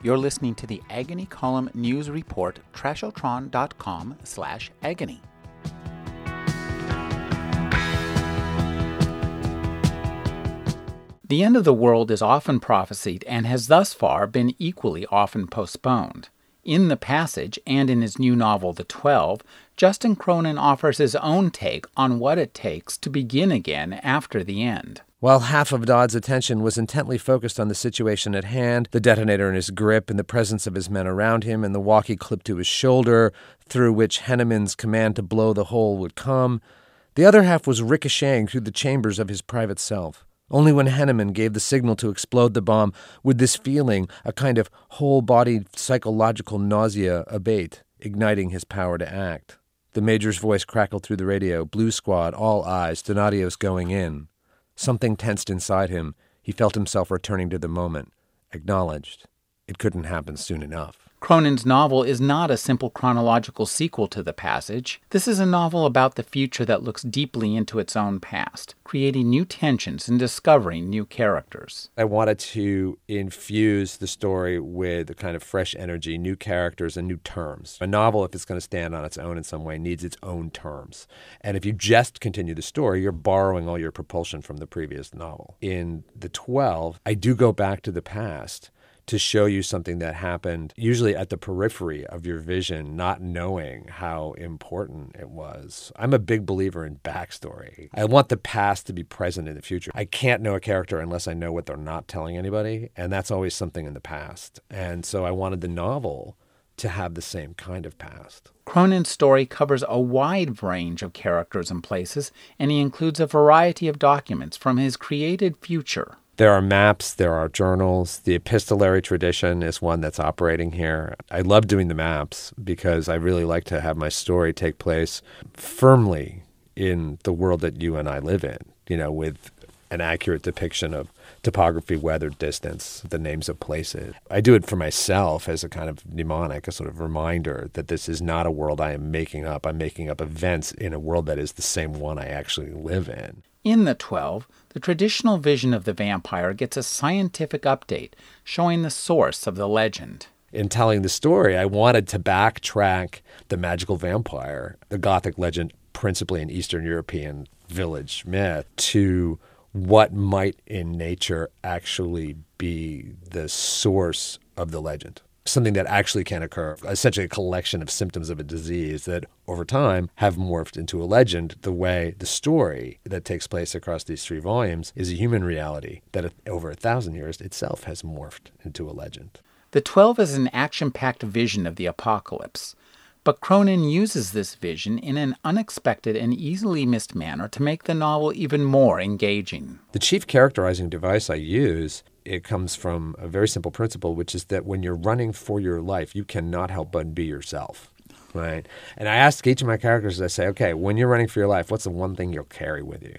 You're listening to the Agony Column News Report, trashotron.com slash agony. The end of the world is often prophesied and has thus far been equally often postponed. In The Passage and in his new novel, The Twelve, Justin Cronin offers his own take on what it takes to begin again after the end. While half of Dodd's attention was intently focused on the situation at hand, the detonator in his grip and the presence of his men around him, and the walkie clipped to his shoulder, through which Henneman's command to blow the hole would come, the other half was ricocheting through the chambers of his private self. Only when Henneman gave the signal to explode the bomb would this feeling, a kind of whole body psychological nausea, abate, igniting his power to act. The major's voice crackled through the radio Blue Squad, all eyes, Donatios going in. Something tensed inside him. He felt himself returning to the moment, acknowledged. It couldn't happen soon enough. Cronin's novel is not a simple chronological sequel to The Passage. This is a novel about the future that looks deeply into its own past, creating new tensions and discovering new characters. I wanted to infuse the story with a kind of fresh energy, new characters, and new terms. A novel, if it's going to stand on its own in some way, needs its own terms. And if you just continue the story, you're borrowing all your propulsion from the previous novel. In The 12, I do go back to the past to show you something that happened usually at the periphery of your vision, not knowing how important it was. I'm a big believer in backstory. I want the past to be present in the future. I can't know a character unless I know what they're not telling anybody, and that's always something in the past. And so I wanted the novel to have the same kind of past. Cronin's story covers a wide range of characters and places, and he includes a variety of documents from his created future. There are maps, there are journals. The epistolary tradition is one that's operating here. I love doing the maps because I really like to have my story take place firmly in the world that you and I live in, you know, with an accurate depiction of topography, weather, distance, the names of places. I do it for myself as a kind of mnemonic, a sort of reminder that this is not a world I am making up. I'm making up events in a world that is the same one I actually live in. In the 12, the traditional vision of the vampire gets a scientific update showing the source of the legend. In telling the story, I wanted to backtrack the magical vampire, the Gothic legend, principally an Eastern European village myth, to what might in nature actually be the source of the legend something that actually can occur, essentially a collection of symptoms of a disease that over time have morphed into a legend the way the story that takes place across these three volumes is a human reality that over a thousand years itself has morphed into a legend. The Twelve is an action packed vision of the apocalypse. But Cronin uses this vision in an unexpected and easily missed manner to make the novel even more engaging. The chief characterizing device I use it comes from a very simple principle, which is that when you're running for your life, you cannot help but be yourself. Right. And I ask each of my characters, I say, okay, when you're running for your life, what's the one thing you'll carry with you?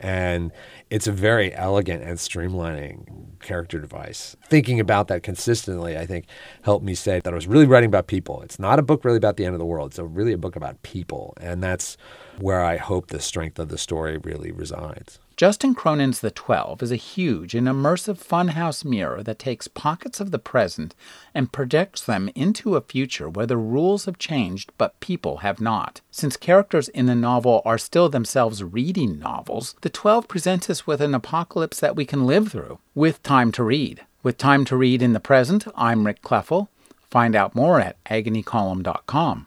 And it's a very elegant and streamlining character device. Thinking about that consistently, I think, helped me say that I was really writing about people. It's not a book really about the end of the world. It's a, really a book about people. And that's where I hope the strength of the story really resides. Justin Cronin's The Twelve is a huge and immersive funhouse mirror that takes pockets of the present and projects them into a future where the rules have changed but people have not. Since characters in the novel are still themselves reading novels, The Twelve presents us with an apocalypse that we can live through, with time to read. With time to read in the present, I'm Rick Kleffel. Find out more at agonycolumn.com.